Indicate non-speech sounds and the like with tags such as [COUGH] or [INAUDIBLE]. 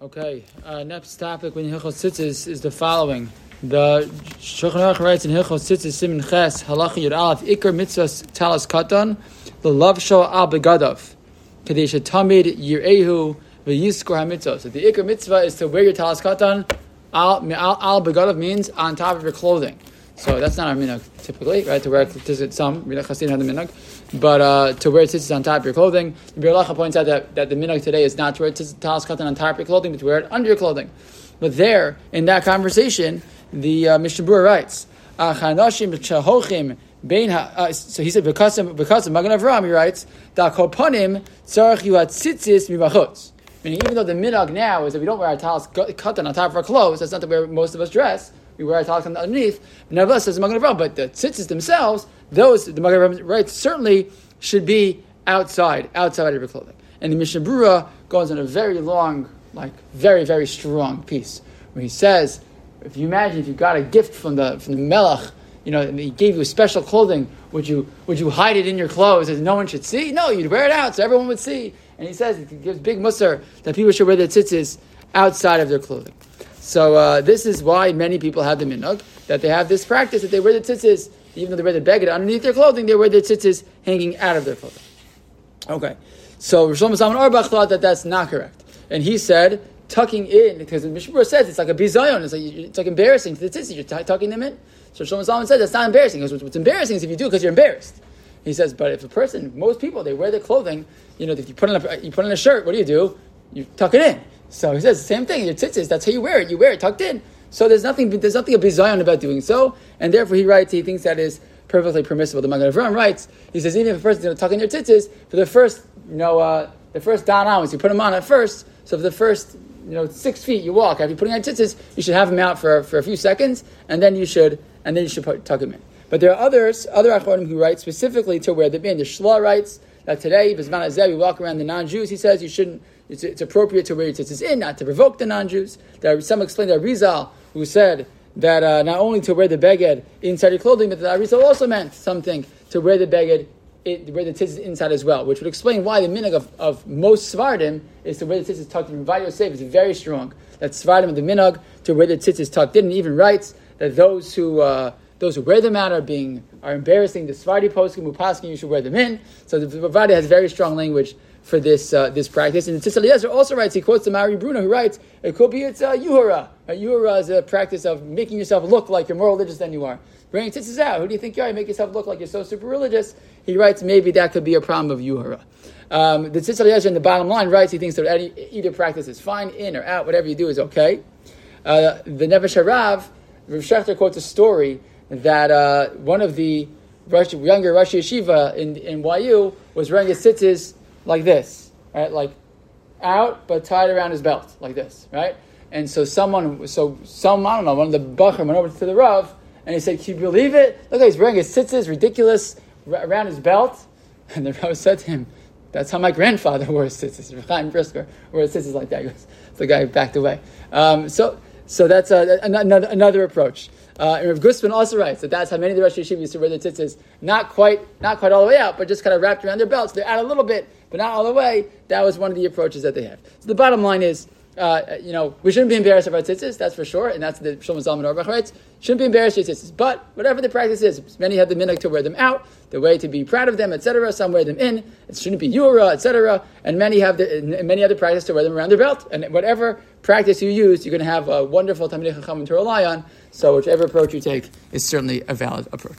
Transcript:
Okay, uh, next topic when Hilchos Tzitzis is the following. The Shulchan Aruch writes in Hilchos Tzitzis Simin Ches Halacha Yud Aleph Iker Mitzvahs Talas Katan the Love Show Al Begadav Kadesh Tamid Yirehu VeYiskor HaMitzvah. So the Iker Mitzvah is to wear your Talas Katan Al Al Begadav means on top of your clothing. So that's not our minhag typically, right? To wear tzitzit, some chasid have the minhag, but uh, to wear tzitzit on top of your clothing. The Bir points out that, that the minhag today is not to wear tzitzit talis katan on top of your clothing, but to wear it under your clothing. But there, in that conversation, the uh, Mishnah writes, "Achanashim chahochim uh, So he said because of Magen Avraham, he writes, "Da kopanim tzarich yuat tzitzis mibachutz." Meaning, even though the minhag now is that we don't wear our talis katan on top of our clothes, that's not the way most of us dress we wear a talis underneath. Nevertheless, says the Magen Avraham, but the tzitzis themselves, those the Magen Avraham writes certainly should be outside, outside of your clothing. And the Mishnah Berurah goes on a very long, like very very strong piece where he says, if you imagine if you got a gift from the from the Melech, you know, and he gave you special clothing, would you would you hide it in your clothes as no one should see? No, you'd wear it out so everyone would see. And he says he gives big musar that people should wear their tzitzis outside of their clothing. So uh, this is why many people have the minhag that they have this practice that they wear the tzitzis, even though they wear the beged underneath their clothing, they wear the tzitzis hanging out of their clothing. Okay, so Rishon Zalman Auerbach thought that that's not correct, and he said tucking in because Mishnah says it's like a bizayon, it's like it's like embarrassing to the tzitzis. You're t- tucking them in. So Shlomo Zalman said that's not embarrassing. Because what's embarrassing is if you do because you're embarrassed. He says, but if a person, most people, they wear their clothing. You know, if you put on a you put on a shirt, what do you do? You tuck it in. So he says the same thing. Your tzitzis, that's how you wear it. You wear it tucked in. So there's nothing, there's nothing a bizayon about doing so, and therefore he writes he thinks that is perfectly permissible. The Magen Avraham writes he says even if a person you know, tuck in your tzitzis for the first you know uh, the first down hours you put them on at first. So for the first you know six feet you walk after you're putting on tzitzis, you should have them out for, for a few seconds, and then you should and then you should put, tuck them in. But there are others, other achronim who write specifically to them in. The Shla writes that today, Bisman we walk around the non-Jews. He says you shouldn't it's, it's appropriate to wear your tzitzis in, not to provoke the non-Jews. There, are, some explain that Arizal, who said that uh, not only to wear the beged inside your clothing, but that Arizal also meant something to wear the beged it, wear the tzitzis inside as well, which would explain why the minhag of, of most Sfardim is to wear the tzitzis tucked in. Ovadia Yosef is very strong. That Sfardim, the minhag, to wear the tzitzis tucked in, and even writes that those who uh, those who wear them out are being are embarrassing. The Sfardi poskim, Upaskim, you should wear them in. So the Ovadia has very strong language for this uh, this practice. And the Tzitz Eliezer also writes, he quotes the Mahari Bruna, who writes, it could be it's uh, Yuhara. Uh, Yuhara is a practice of making yourself look like you're more religious than you are. Bringing tzitzis out. Who do you think you are? You make yourself look like you're so super religious. He writes, maybe that could be a problem of Yuhara. Um, the Tzitz Eliezer in the bottom line writes, he thinks that any, either practice is fine, in or out, whatever you do is okay. Uh, the Nefesh Harav, Rav Schachter quotes a story that uh, one of the Rush, younger Rosh Yeshiva in, in YU was wearing his tzitzis like this, right? Like out, but tied around his belt, like this, right? And so someone, so some, I don't know, one of the Bachar went over to the Rav and he said, Can you believe it? Look, he's wearing his tzitzis, ridiculous, around his belt. [LAUGHS] And the Rav said to him, That's how my grandfather [LAUGHS] wore his tzitzis. [LAUGHS] Chaim Brisker wore his tzitzis like that. Goes, the guy backed away. Um, so, so that's a, another, another approach. Uh, and Rav Gustman also writes that that's how many of the Rosh Yeshiva used to wear their tzitzis, not quite, not quite all the way out, but just kind of wrapped around their belts. They're out a little bit, but not all the way. That was one of the approaches that they had. So the bottom line is, uh, you know, we shouldn't be embarrassed of our tzitzis, that's for sure, and that's the Shlomo Zalman Auerbach writes. Shouldn't be embarrassed of your tzitzis, but whatever the practice is, many have the minhag to wear them out, the way to be proud of them, etc. Some wear them in. It shouldn't be yura, etc. And many have the, many other practice to wear them around their belt. And whatever practice you use, you're going to have a wonderful Talmidei Chachamim to rely on. So whichever approach you take is certainly a valid approach.